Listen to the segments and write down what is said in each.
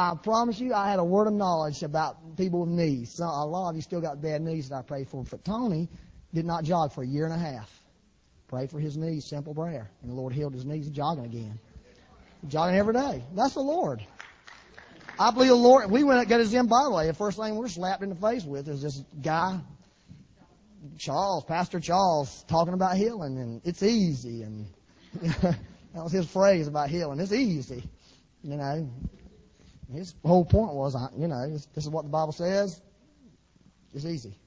I promise you, I had a word of knowledge about people with knees. So a lot of you still got bad knees that I prayed for. But Tony did not jog for a year and a half. Pray for his knees, simple prayer. And the Lord healed his knees, jogging again. Jogging every day. That's the Lord. I believe the Lord, we went and got his in by the way. The first thing we were slapped in the face with is this guy, Charles, Pastor Charles, talking about healing and it's easy and that was his phrase about healing. It's easy. You know, his whole point was, I, you know, this, this is what the Bible says. It's easy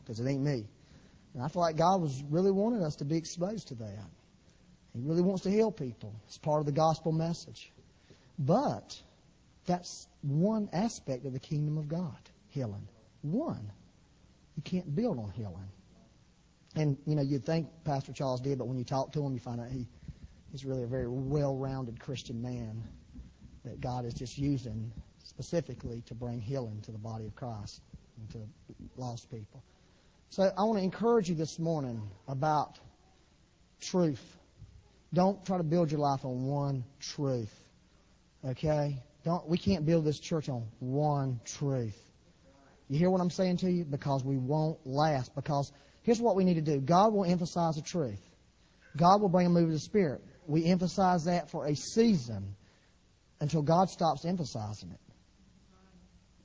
because it ain't me. And I feel like God was really wanting us to be exposed to that. He really wants to heal people. It's part of the gospel message. But that's one aspect of the kingdom of God, healing. One. You can't build on healing. And, you know, you'd think Pastor Charles did, but when you talk to him, you find out he, he's really a very well rounded Christian man that God is just using specifically to bring healing to the body of Christ and to lost people. So I want to encourage you this morning about truth. Don't try to build your life on one truth. Okay? Don't we can't build this church on one truth. You hear what I'm saying to you? Because we won't last. Because here's what we need to do. God will emphasize the truth. God will bring a move of the Spirit. We emphasize that for a season until God stops emphasizing it.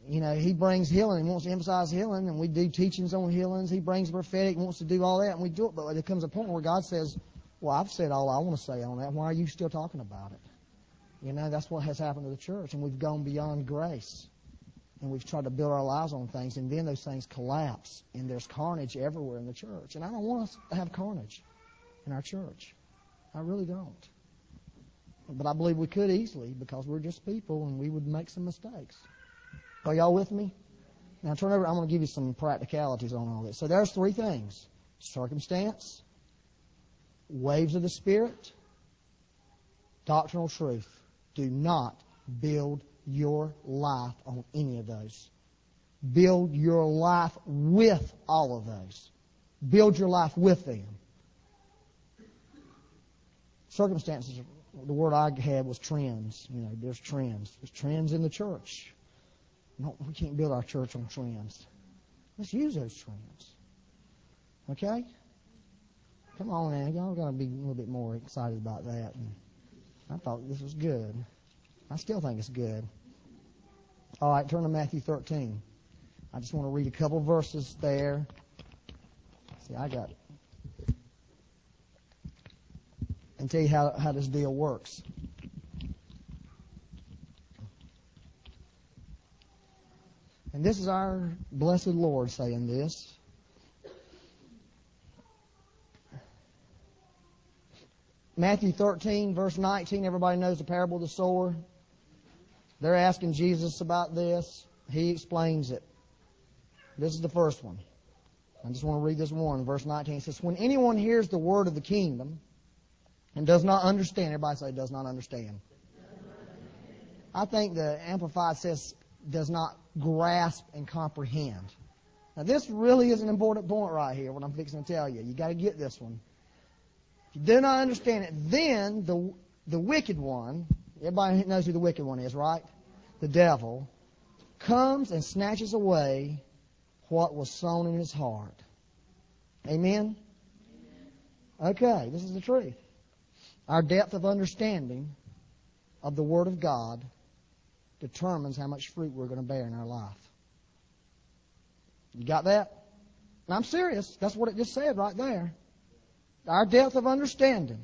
You know, He brings healing and wants to emphasize healing, and we do teachings on healings. He brings prophetic, wants to do all that, and we do it. But there comes a point where God says, "Well, I've said all I want to say on that. Why are you still talking about it?" You know, that's what has happened to the church, and we've gone beyond grace, and we've tried to build our lives on things, and then those things collapse, and there's carnage everywhere in the church. And I don't want us to have carnage in our church. I really don't. But I believe we could easily because we're just people and we would make some mistakes. Are y'all with me? Now turn over. I'm going to give you some practicalities on all this. So there's three things: circumstance, waves of the Spirit, doctrinal truth. Do not build your life on any of those. Build your life with all of those. Build your life with them. Circumstances the word I had was trends. You know, there's trends. There's trends in the church. No, we can't build our church on trends. Let's use those trends. Okay? Come on now, y'all got to be a little bit more excited about that. And I thought this was good. I still think it's good. All right, turn to Matthew 13. I just want to read a couple verses there. See, I got and tell you how, how this deal works. And this is our blessed Lord saying this. Matthew 13, verse 19, everybody knows the parable of the sower. They're asking Jesus about this. He explains it. This is the first one. I just want to read this one. Verse 19 it says, When anyone hears the word of the kingdom and does not understand. Everybody say does not understand. I think the Amplified says does not grasp and comprehend. Now this really is an important point right here, what I'm fixing to tell you. You got to get this one. If you do not understand it, then the the wicked one, everybody knows who the wicked one is, right? The devil comes and snatches away what was sown in his heart. Amen. Okay, this is the truth. Our depth of understanding of the Word of God determines how much fruit we're going to bear in our life. You got that? And I'm serious. That's what it just said right there. Our depth of understanding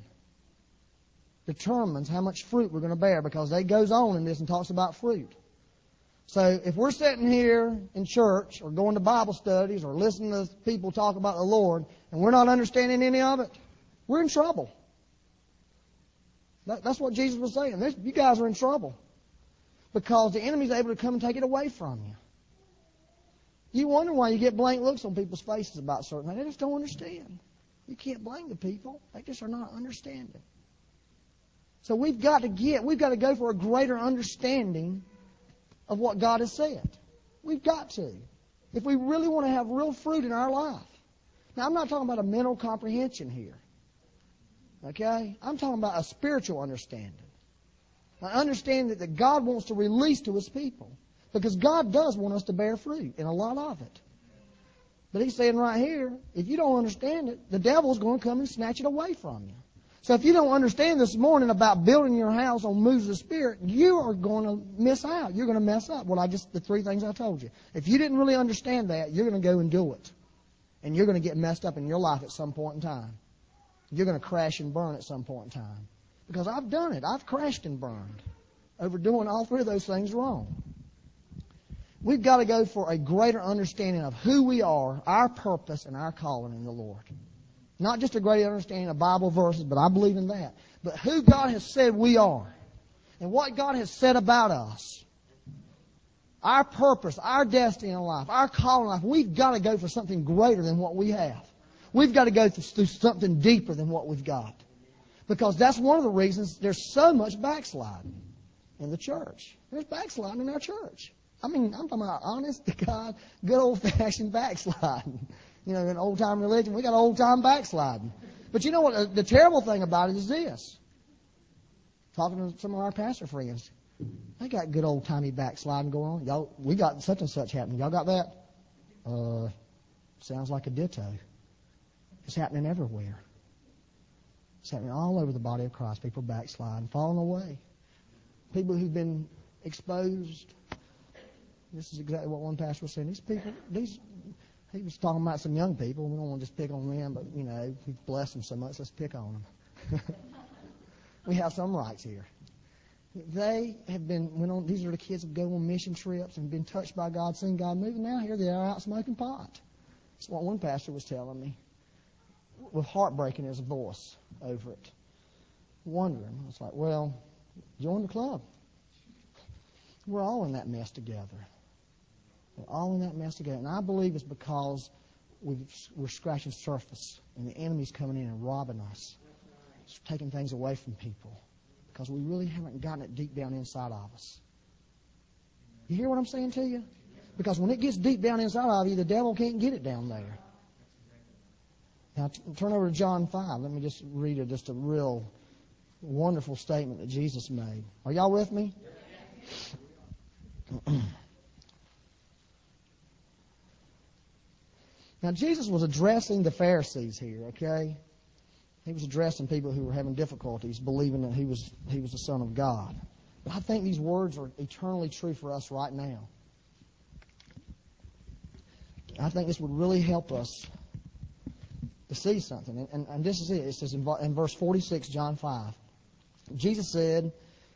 determines how much fruit we're going to bear because it goes on in this and talks about fruit. So if we're sitting here in church or going to Bible studies or listening to people talk about the Lord and we're not understanding any of it, we're in trouble. That, that's what Jesus was saying. This, you guys are in trouble because the enemy's able to come and take it away from you. You wonder why you get blank looks on people's faces about certain things. They just don't understand. You can't blame the people. They just are not understanding. So we've got to get, we've got to go for a greater understanding of what God has said. We've got to. If we really want to have real fruit in our life. Now, I'm not talking about a mental comprehension here. Okay? I'm talking about a spiritual understanding. I understand that, God wants to release to His people. Because God does want us to bear fruit, and a lot of it. But He's saying right here, if you don't understand it, the devil's going to come and snatch it away from you. So if you don't understand this morning about building your house on moves of the Spirit, you are going to miss out. You're going to mess up. Well, I just the three things I told you. If you didn't really understand that, you're going to go and do it, and you're going to get messed up in your life at some point in time. You're going to crash and burn at some point in time. Because I've done it. I've crashed and burned over doing all three of those things wrong. We've got to go for a greater understanding of who we are, our purpose, and our calling in the Lord. Not just a greater understanding of Bible verses, but I believe in that. But who God has said we are, and what God has said about us. Our purpose, our destiny in life, our calling in life, we've got to go for something greater than what we have. We've got to go through something deeper than what we've got. Because that's one of the reasons there's so much backsliding in the church. There's backsliding in our church. I mean, I'm talking about honest to God, good old fashioned backsliding. You know, in old time religion, we got old time backsliding. But you know what? The terrible thing about it is this. Talking to some of our pastor friends, they got good old timey backsliding going on. Y'all, we got such and such happening. Y'all got that? Uh, sounds like a ditto. It's happening everywhere. It's happening all over the body of Christ. People backsliding, falling away. People who've been exposed. This is exactly what one pastor was saying. These people, these, he was talking about some young people. We don't want to just pick on them, but you know, we've blessed them so much. Let's pick on them. we have some rights here. They have been went on. These are the kids that go on mission trips and been touched by God, seen God move. And now here they are out smoking pot. That's what one pastor was telling me with heartbreak in his voice over it. Wondering. I was like, well, join the club. We're all in that mess together. We're all in that mess together. And I believe it's because we are scratching surface and the enemy's coming in and robbing us. It's taking things away from people because we really haven't gotten it deep down inside of us. You hear what I'm saying to you? Because when it gets deep down inside of you, the devil can't get it down there. Now turn over to John 5. Let me just read just a real wonderful statement that Jesus made. Are y'all with me? now Jesus was addressing the Pharisees here, okay? He was addressing people who were having difficulties believing that he was he was the Son of God. But I think these words are eternally true for us right now. I think this would really help us to see something. And, and, and this is it. It says in, in verse 46, John 5. Jesus said,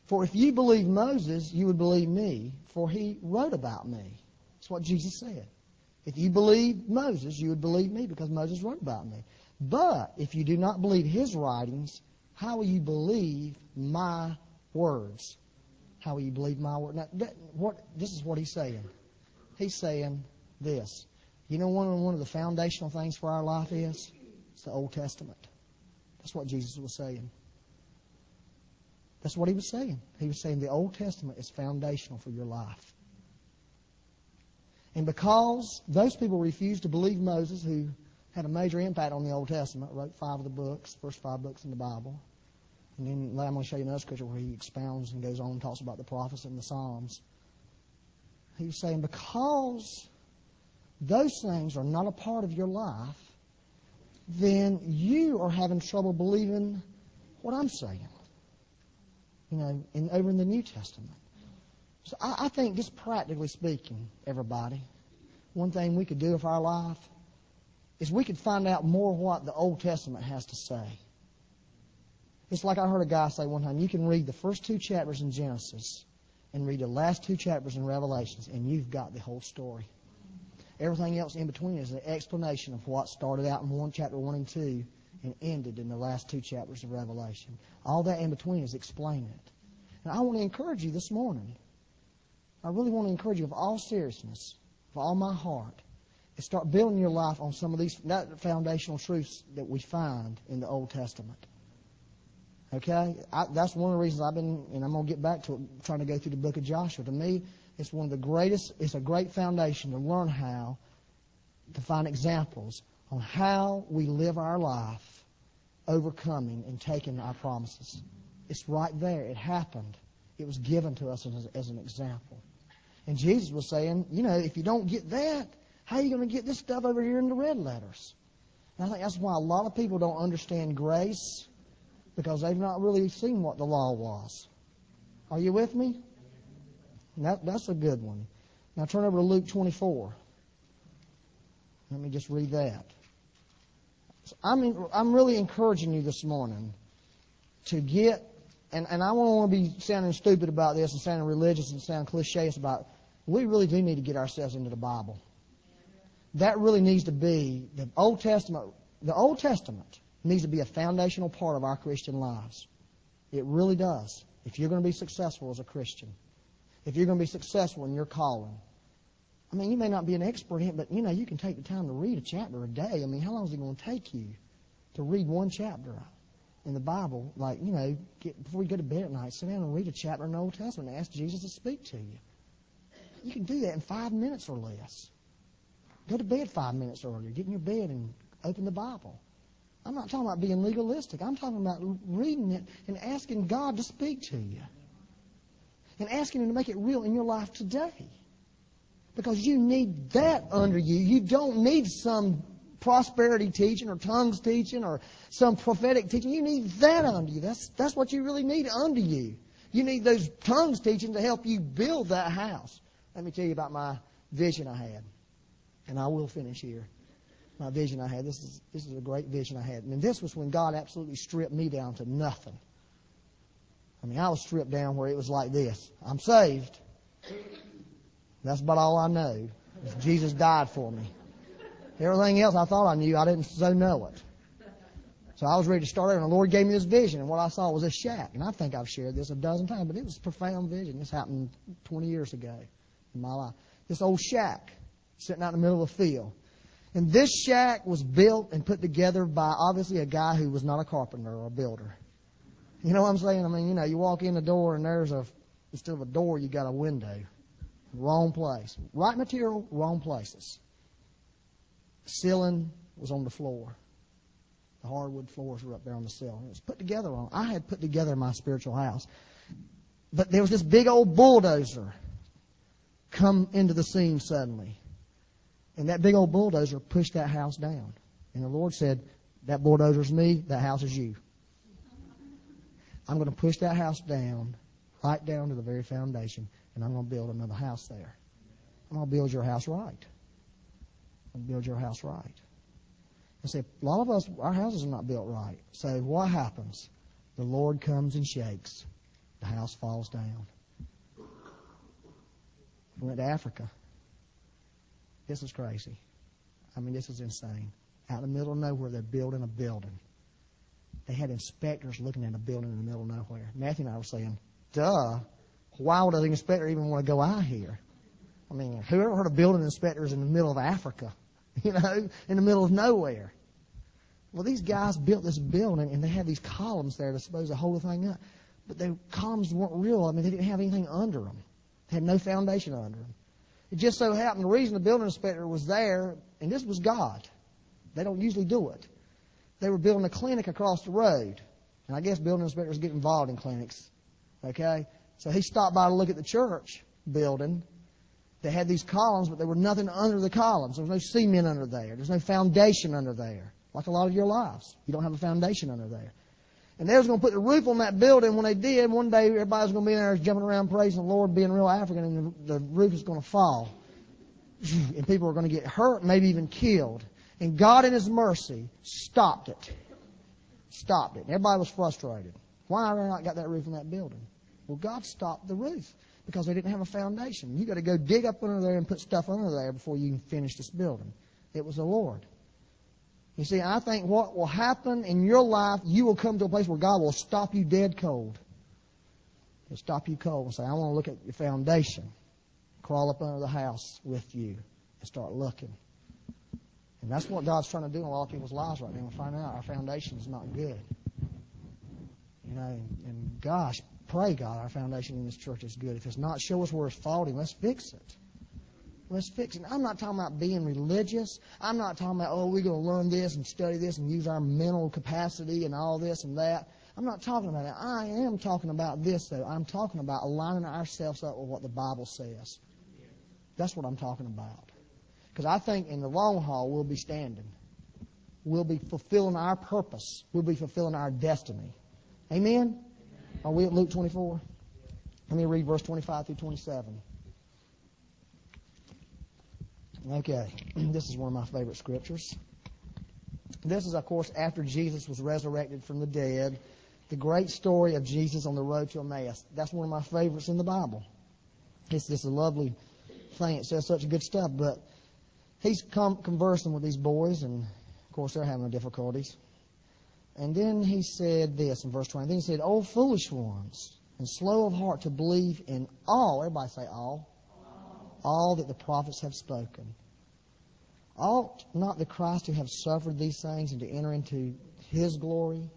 For if you believe Moses, you would believe me, for he wrote about me. That's what Jesus said. If you believe Moses, you would believe me because Moses wrote about me. But if you do not believe his writings, how will you believe my words? How will you believe my word? Now, that, what, this is what he's saying. He's saying this. You know, one of, one of the foundational things for our life is it's the Old Testament. That's what Jesus was saying. That's what he was saying. He was saying the Old Testament is foundational for your life. And because those people refused to believe Moses, who had a major impact on the Old Testament, wrote five of the books, first five books in the Bible. And then I'm going to show you another scripture where he expounds and goes on and talks about the prophets and the Psalms. He was saying because those things are not a part of your life, then you are having trouble believing what I'm saying. You know, in, over in the New Testament. So I, I think, just practically speaking, everybody, one thing we could do with our life is we could find out more what the Old Testament has to say. It's like I heard a guy say one time, you can read the first two chapters in Genesis and read the last two chapters in Revelations, and you've got the whole story. Everything else in between is an explanation of what started out in one chapter one and two and ended in the last two chapters of Revelation. All that in between is explaining it. And I want to encourage you this morning. I really want to encourage you with all seriousness, with all my heart, to start building your life on some of these foundational truths that we find in the Old Testament. Okay? I, that's one of the reasons I've been, and I'm going to get back to it, trying to go through the book of Joshua. To me, it's one of the greatest, it's a great foundation to learn how to find examples on how we live our life overcoming and taking our promises. It's right there. It happened It was given to us as, as an example. And Jesus was saying, you know, if you don't get that, how are you going to get this stuff over here in the red letters? And I think that's why a lot of people don't understand grace because they've not really seen what the law was. Are you with me? That, that's a good one. Now turn over to Luke 24. Let me just read that. So I'm, I'm really encouraging you this morning to get, and, and I don't want to be sounding stupid about this and sounding religious and sounding cliches about it. We really do need to get ourselves into the Bible. That really needs to be the Old Testament. The Old Testament needs to be a foundational part of our Christian lives. It really does. If you're going to be successful as a Christian, if you're going to be successful in your calling. I mean, you may not be an expert in it, but you know, you can take the time to read a chapter a day. I mean, how long is it going to take you to read one chapter in the Bible? Like, you know, get, before you go to bed at night, sit down and read a chapter in the Old Testament and ask Jesus to speak to you. You can do that in five minutes or less. Go to bed five minutes earlier. Get in your bed and open the Bible. I'm not talking about being legalistic. I'm talking about reading it and asking God to speak to you and asking Him to make it real in your life today. Because you need that under you. You don't need some prosperity teaching or tongues teaching or some prophetic teaching. You need that under you. That's, that's what you really need under you. You need those tongues teaching to help you build that house. Let me tell you about my vision I had. And I will finish here. My vision I had. This is, this is a great vision I had. And this was when God absolutely stripped me down to nothing. I mean, I was stripped down where it was like this. I'm saved. That's about all I know. Jesus died for me. Everything else I thought I knew, I didn't so know it. So I was ready to start over, and the Lord gave me this vision, and what I saw was a shack. And I think I've shared this a dozen times, but it was a profound vision. This happened 20 years ago in my life. This old shack sitting out in the middle of a field. And this shack was built and put together by obviously a guy who was not a carpenter or a builder. You know what I'm saying? I mean, you know, you walk in the door and there's a, instead of a door, you got a window. Wrong place. Right material, wrong places. Ceiling was on the floor. The hardwood floors were up there on the ceiling. It was put together wrong. I had put together my spiritual house. But there was this big old bulldozer come into the scene suddenly. And that big old bulldozer pushed that house down. And the Lord said, That bulldozer's me, that house is you. I'm going to push that house down, right down to the very foundation, and I'm going to build another house there. I'm going to build your house right. I'm going to build your house right. I say, a lot of us, our houses are not built right. So what happens? The Lord comes and shakes. The house falls down. We went to Africa. This is crazy. I mean, this is insane. Out in the middle of nowhere, they're building a building. They had inspectors looking at a building in the middle of nowhere. Matthew and I were saying, duh, why would an inspector even want to go out here? I mean, who ever heard of building inspectors in the middle of Africa? You know, in the middle of nowhere. Well, these guys built this building and they had these columns there to suppose to hold the thing up. But the columns weren't real. I mean, they didn't have anything under them. They had no foundation under them. It just so happened the reason the building inspector was there, and this was God. They don't usually do it they were building a clinic across the road. And I guess building inspectors get involved in clinics. Okay? So he stopped by to look at the church building. They had these columns, but there were nothing under the columns. There was no cement under there. There's no foundation under there. Like a lot of your lives. You don't have a foundation under there. And they was going to put the roof on that building. When they did, one day everybody was going to be in there jumping around praising the Lord, being real African, and the, the roof is going to fall. And people are going to get hurt, maybe even killed. And God in His mercy stopped it. Stopped it. Everybody was frustrated. Why have I not got that roof in that building? Well, God stopped the roof because they didn't have a foundation. You got to go dig up under there and put stuff under there before you can finish this building. It was the Lord. You see, I think what will happen in your life, you will come to a place where God will stop you dead cold. He'll stop you cold and say, I want to look at your foundation. Crawl up under the house with you and start looking. And that's what God's trying to do in a lot of people's lives right now. We find out our foundation is not good. You know, and, and gosh, pray God our foundation in this church is good. If it's not, show us where it's faulty. Let's fix it. Let's fix it. I'm not talking about being religious. I'm not talking about, oh, we're going to learn this and study this and use our mental capacity and all this and that. I'm not talking about that. I am talking about this, though. I'm talking about aligning ourselves up with what the Bible says. That's what I'm talking about. Because I think in the long haul, we'll be standing. We'll be fulfilling our purpose. We'll be fulfilling our destiny. Amen? Are we at Luke 24? Let me read verse 25 through 27. Okay, this is one of my favorite scriptures. This is, of course, after Jesus was resurrected from the dead. The great story of Jesus on the road to Emmaus. That's one of my favorites in the Bible. It's just a lovely thing. It says such good stuff. But he's conversing with these boys, and of course, they're having difficulties. And then he said this in verse 20. Then he said, O foolish ones, and slow of heart to believe in all, everybody say all, all that the prophets have spoken. Ought not the Christ to have suffered these things and to enter into his glory?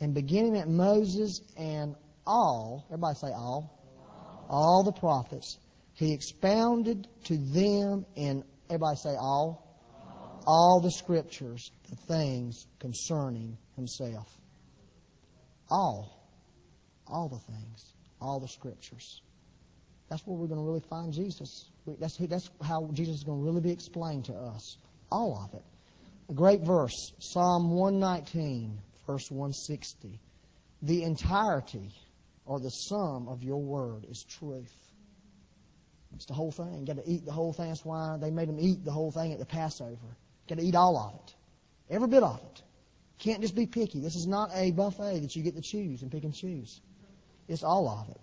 And beginning at Moses and all, everybody say all, all the prophets, he expounded to them in, everybody say all, all the scriptures, the things concerning himself. All. All the things. All the scriptures. That's where we're going to really find Jesus. That's, that's how Jesus is going to really be explained to us. All of it. A great verse, Psalm 119, verse 160. The entirety or the sum of your word is truth. It's the whole thing. Got to eat the whole thing. That's why they made them eat the whole thing at the Passover. Got to eat all of it. Every bit of it. Can't just be picky. This is not a buffet that you get to choose and pick and choose. It's all of it.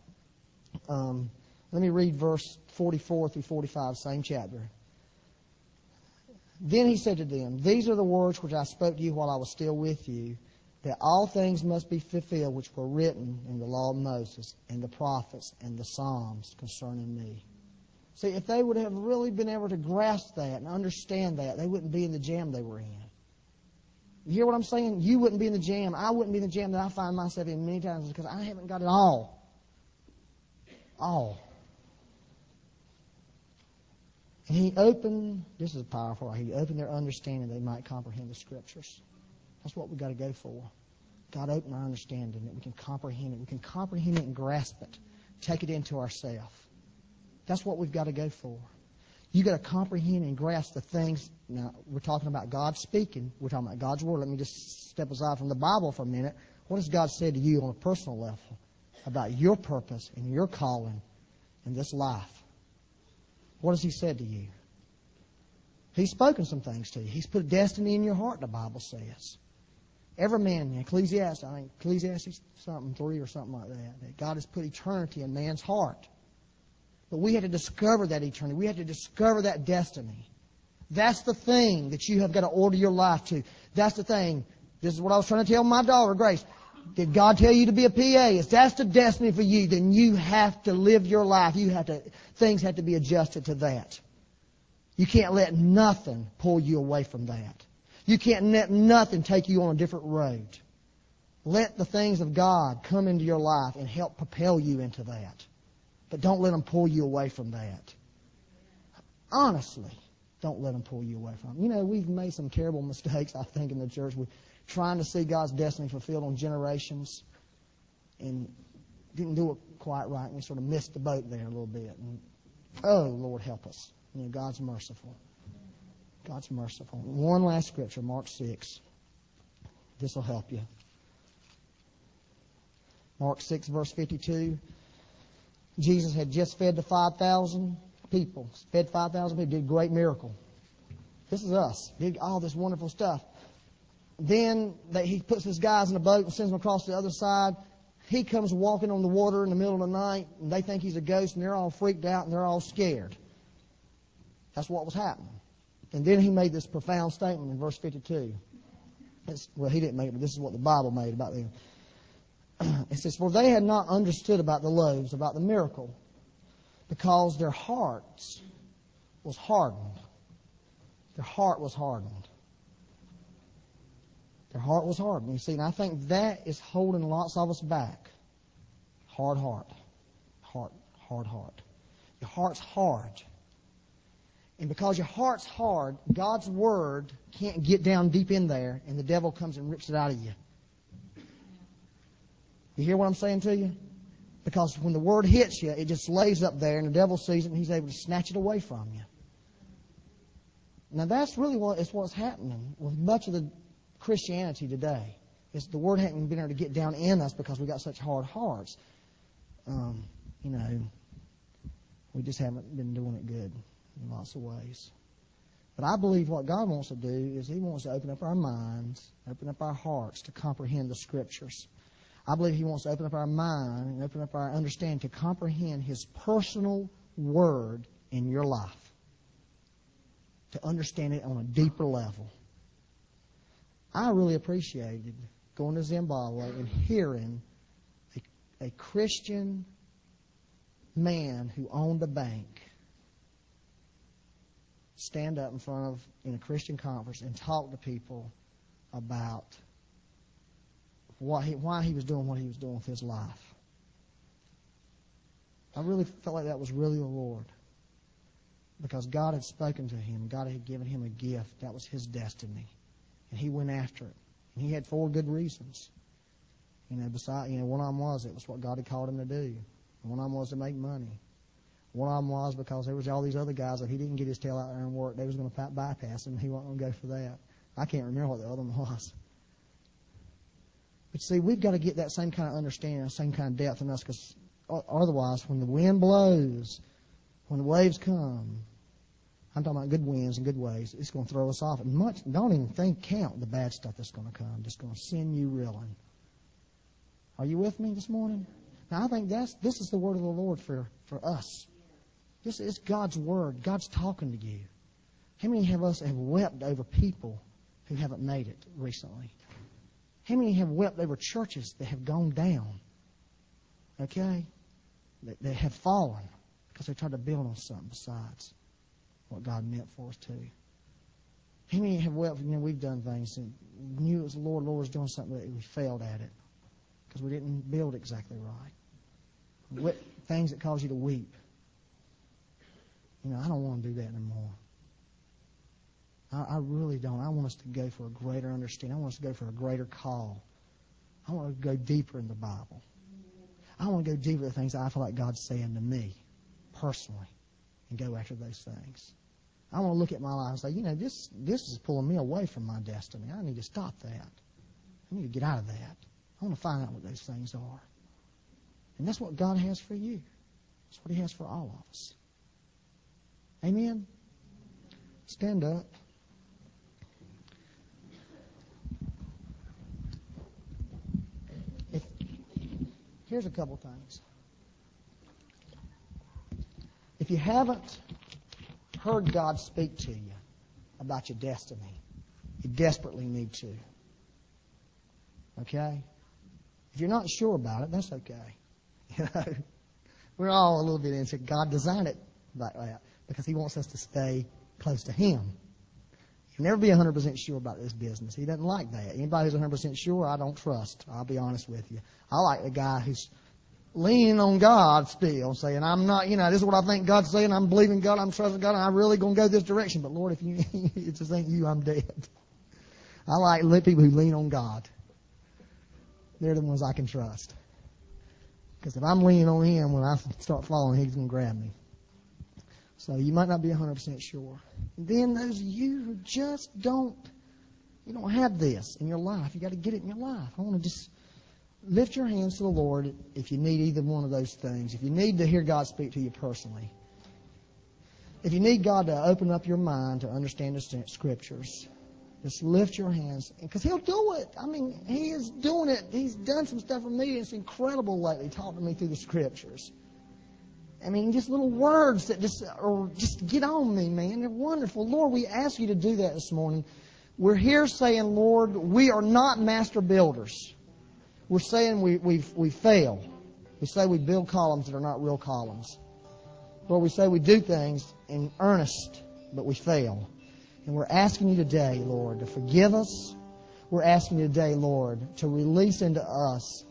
Um, let me read verse 44 through 45, same chapter. Then he said to them, These are the words which I spoke to you while I was still with you, that all things must be fulfilled which were written in the law of Moses and the prophets and the Psalms concerning me. See, if they would have really been able to grasp that and understand that, they wouldn't be in the jam they were in. You hear what I'm saying? You wouldn't be in the jam. I wouldn't be in the jam that I find myself in many times because I haven't got it all. All. And he opened, this is powerful, he opened their understanding they might comprehend the scriptures. That's what we've got to go for. God open our understanding that we can comprehend it. We can comprehend it and grasp it. Take it into ourselves. That's what we've got to go for. You've got to comprehend and grasp the things. Now, we're talking about God speaking. We're talking about God's Word. Let me just step aside from the Bible for a minute. What has God said to you on a personal level about your purpose and your calling in this life? What has He said to you? He's spoken some things to you. He's put destiny in your heart, the Bible says. Every man, in Ecclesiastes, I think Ecclesiastes something three or something like that, that God has put eternity in man's heart. But we had to discover that eternity. We had to discover that destiny. That's the thing that you have got to order your life to. That's the thing. This is what I was trying to tell my daughter, Grace. Did God tell you to be a PA? If that's the destiny for you, then you have to live your life. You have to, things have to be adjusted to that. You can't let nothing pull you away from that. You can't let nothing take you on a different road. Let the things of God come into your life and help propel you into that. But don't let them pull you away from that. Honestly, don't let them pull you away from it. You know, we've made some terrible mistakes, I think, in the church. We're trying to see God's destiny fulfilled on generations and didn't do it quite right. We sort of missed the boat there a little bit. And, oh, Lord, help us. You know, God's merciful. God's merciful. One last scripture, Mark 6. This will help you. Mark 6, verse 52. Jesus had just fed the 5,000 people. Fed 5,000 people, did a great miracle. This is us. Did all this wonderful stuff. Then they, he puts his guys in a boat and sends them across the other side. He comes walking on the water in the middle of the night, and they think he's a ghost, and they're all freaked out and they're all scared. That's what was happening. And then he made this profound statement in verse 52. It's, well, he didn't make it, but this is what the Bible made about them. It says, For they had not understood about the loaves, about the miracle, because their hearts was hardened. Their heart was hardened. Their heart was hardened. You see, and I think that is holding lots of us back. Hard heart. Heart, hard heart. Your heart's hard. And because your heart's hard, God's Word can't get down deep in there, and the devil comes and rips it out of you. You hear what I'm saying to you? Because when the word hits you, it just lays up there, and the devil sees it, and he's able to snatch it away from you. Now that's really what is what's happening with much of the Christianity today. Is the word hadn't been able to get down in us because we got such hard hearts. Um, you know, we just haven't been doing it good in lots of ways. But I believe what God wants to do is He wants to open up our minds, open up our hearts to comprehend the Scriptures. I believe He wants to open up our mind and open up our understanding to comprehend His personal Word in your life, to understand it on a deeper level. I really appreciated going to Zimbabwe and hearing a, a Christian man who owned a bank stand up in front of in a Christian conference and talk to people about what he, why he was doing what he was doing with his life. I really felt like that was really the Lord. Because God had spoken to him. God had given him a gift. That was his destiny. And he went after it. And he had four good reasons. You know, beside, you know, one of them was it was what God had called him to do. One of them was to make money. One of them was because there was all these other guys that he didn't get his tail out there and work. They was going to bypass him. He wasn't going to go for that. I can't remember what the other one was. But see, we've got to get that same kind of understanding, the same kind of depth in us, because otherwise, when the wind blows, when the waves come, I'm talking about good winds and good waves, it's going to throw us off. And much, don't even think, count the bad stuff that's going to come. Just going to send you reeling. Are you with me this morning? Now, I think that's this is the word of the Lord for for us. This is God's word. God's talking to you. How many of us have wept over people who haven't made it recently? How many have wept over churches that have gone down? Okay? That, that have fallen because they tried to build on something besides what God meant for us to. How many have wept? You know, we've done things and knew it was the Lord. Lord was doing something that we failed at it because we didn't build exactly right. What things that cause you to weep. You know, I don't want to do that anymore. I, I really don't. I want us to go for a greater understanding. I want us to go for a greater call. I want to go deeper in the Bible. I want to go deeper the things I feel like God's saying to me personally and go after those things. I want to look at my life and say, you know, this this is pulling me away from my destiny. I need to stop that. I need to get out of that. I want to find out what those things are. And that's what God has for you. That's what He has for all of us. Amen? Stand up. Here's a couple things. If you haven't heard God speak to you about your destiny, you desperately need to. Okay? If you're not sure about it, that's okay. You know, we're all a little bit into God designed it like that because He wants us to stay close to Him. Never be 100% sure about this business. He doesn't like that. Anybody who's 100% sure, I don't trust. I'll be honest with you. I like the guy who's leaning on God still, saying, I'm not, you know, this is what I think God's saying. I'm believing God. I'm trusting God. I'm really going to go this direction. But Lord, if you, it just ain't you, I'm dead. I like people who lean on God. They're the ones I can trust. Because if I'm leaning on Him, when I start falling, He's going to grab me. So you might not be 100% sure. Then those of you who just don't, you don't have this in your life. You got to get it in your life. I want to just lift your hands to the Lord if you need either one of those things. If you need to hear God speak to you personally. If you need God to open up your mind to understand the scriptures, just lift your hands because He'll do it. I mean, He is doing it. He's done some stuff for me. And it's incredible lately, talking to me through the scriptures. I mean, just little words that just or just get on me, man. They're wonderful. Lord, we ask you to do that this morning. We're here saying, Lord, we are not master builders. We're saying we we we fail. We say we build columns that are not real columns. Lord, we say we do things in earnest, but we fail. And we're asking you today, Lord, to forgive us. We're asking you today, Lord, to release into us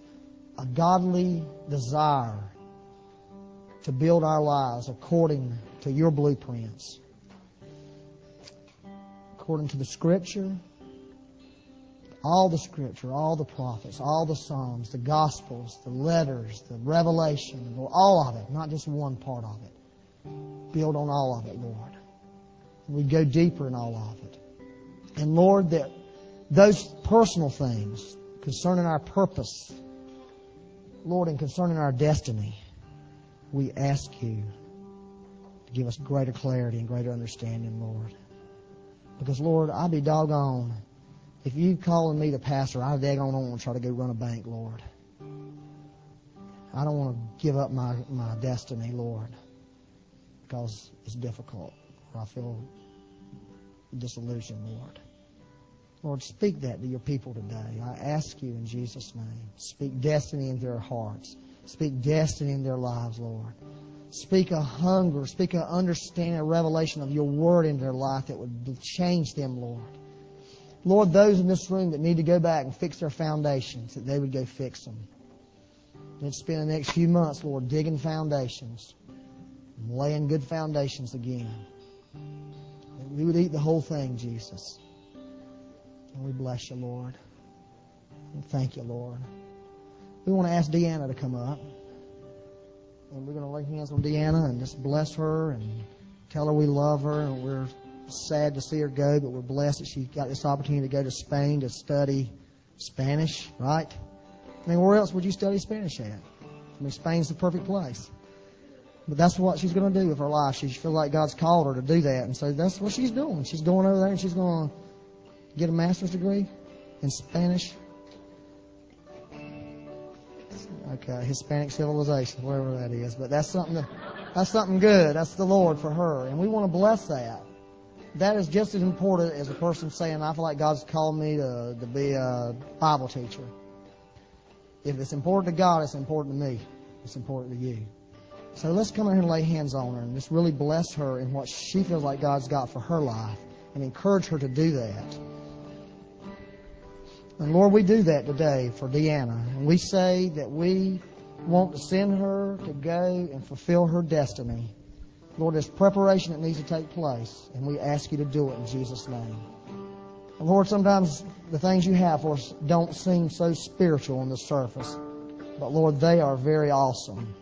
a godly desire to build our lives according to your blueprints, according to the Scripture, all the scripture, all the prophets, all the psalms, the gospels, the letters, the revelation, all of it, not just one part of it. Build on all of it, Lord. We go deeper in all of it. And Lord, that those personal things concerning our purpose, Lord, and concerning our destiny, we ask you to give us greater clarity and greater understanding, Lord. Because, Lord, I'll be doggone. If you calling me the pastor, I daggone don't want to try to go run a bank, Lord. I don't want to give up my, my destiny, Lord, because it's difficult. I feel disillusioned, Lord. Lord, speak that to your people today. I ask you in Jesus' name. Speak destiny into their hearts. Speak destiny in their lives, Lord. Speak a hunger, speak an understanding, a revelation of your word in their life that would change them, Lord. Lord, those in this room that need to go back and fix their foundations, that they would go fix them. And spend the next few months, Lord, digging foundations, laying good foundations again. We would eat the whole thing, Jesus. And we bless you, Lord. And thank you, Lord. We want to ask Deanna to come up. And we're going to lay hands on Deanna and just bless her and tell her we love her and we're sad to see her go, but we're blessed that she got this opportunity to go to Spain to study Spanish, right? I mean, where else would you study Spanish at? I mean, Spain's the perfect place. But that's what she's going to do with her life. She feels like God's called her to do that. And so that's what she's doing. She's going over there and she's going to get a master's degree in Spanish. Okay, Hispanic civilization, whatever that is. But that's something that, that's something good. That's the Lord for her. And we want to bless that. That is just as important as a person saying, I feel like God's called me to, to be a Bible teacher. If it's important to God, it's important to me. It's important to you. So let's come in here and lay hands on her and just really bless her in what she feels like God's got for her life and encourage her to do that. And Lord, we do that today for Deanna. And we say that we want to send her to go and fulfill her destiny. Lord, there's preparation that needs to take place, and we ask you to do it in Jesus' name. And Lord, sometimes the things you have for us don't seem so spiritual on the surface, but Lord, they are very awesome.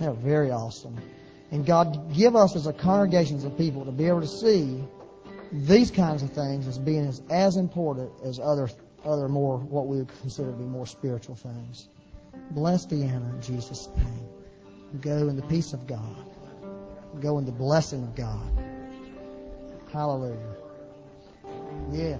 They are very awesome. And God, give us as a congregation of people to be able to see these kinds of things as being as, as important as other other more what we would consider to be more spiritual things. Bless Deanna in Jesus' name. Go in the peace of God. Go in the blessing of God. Hallelujah. Yeah.